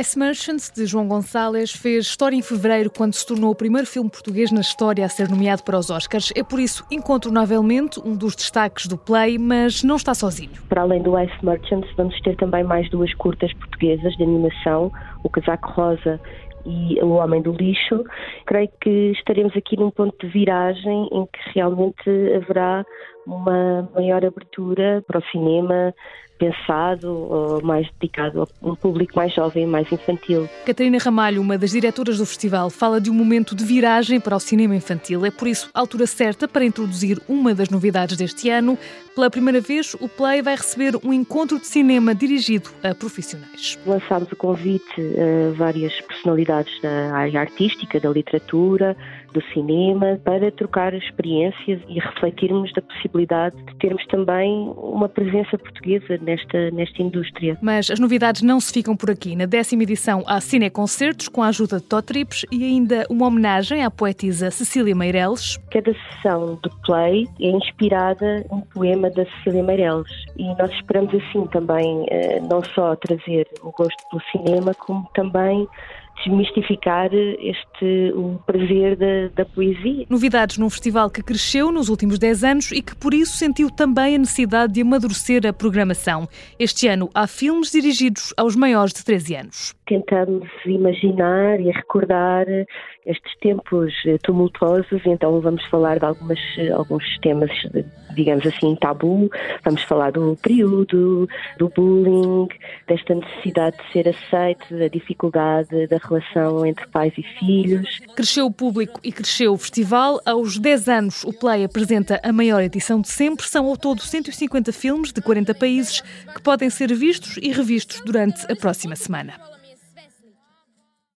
Ice Merchants, de João Gonçalves, fez história em fevereiro quando se tornou o primeiro filme português na história a ser nomeado para os Oscars. É por isso, incontornavelmente, um dos destaques do Play, mas não está sozinho. Para além do Ice Merchants, vamos ter também mais duas curtas portuguesas de animação, o Casaco Rosa e O Homem do Lixo. Creio que estaremos aqui num ponto de viragem em que realmente haverá uma maior abertura para o cinema pensado, mais dedicado a um público mais jovem, mais infantil. Catarina Ramalho, uma das diretoras do festival, fala de um momento de viragem para o cinema infantil. É por isso a altura certa para introduzir uma das novidades deste ano. Pela primeira vez, o Play vai receber um encontro de cinema dirigido a profissionais. Lançámos o convite a várias personalidades da área artística, da literatura, do cinema, para trocar experiências e refletirmos da possibilidade de termos também uma presença portuguesa nesta, nesta indústria. Mas as novidades não se ficam por aqui. Na décima edição há cineconcertos com a ajuda de Totrips e ainda uma homenagem à poetisa Cecília Meireles. Cada sessão do Play é inspirada num poema da Cecília Meireles e nós esperamos assim também eh, não só trazer o gosto pelo cinema, como também desmistificar este o prazer da, da, poesia. Novidades num festival que cresceu nos últimos 10 anos e que por isso sentiu também a necessidade de amadurecer a programação. Este ano há filmes dirigidos aos maiores de 13 anos. Tentamos imaginar e recordar estes tempos tumultuosos, então vamos falar de algumas, alguns temas, digamos assim, tabu. Vamos falar do período, do bullying, desta necessidade de ser aceite, da dificuldade da relação entre pais e filhos. Cresceu o público e cresceu o festival. Aos 10 anos, o Play apresenta a maior edição de sempre. São ao todo 150 filmes de 40 países que podem ser vistos e revistos durante a próxima semana.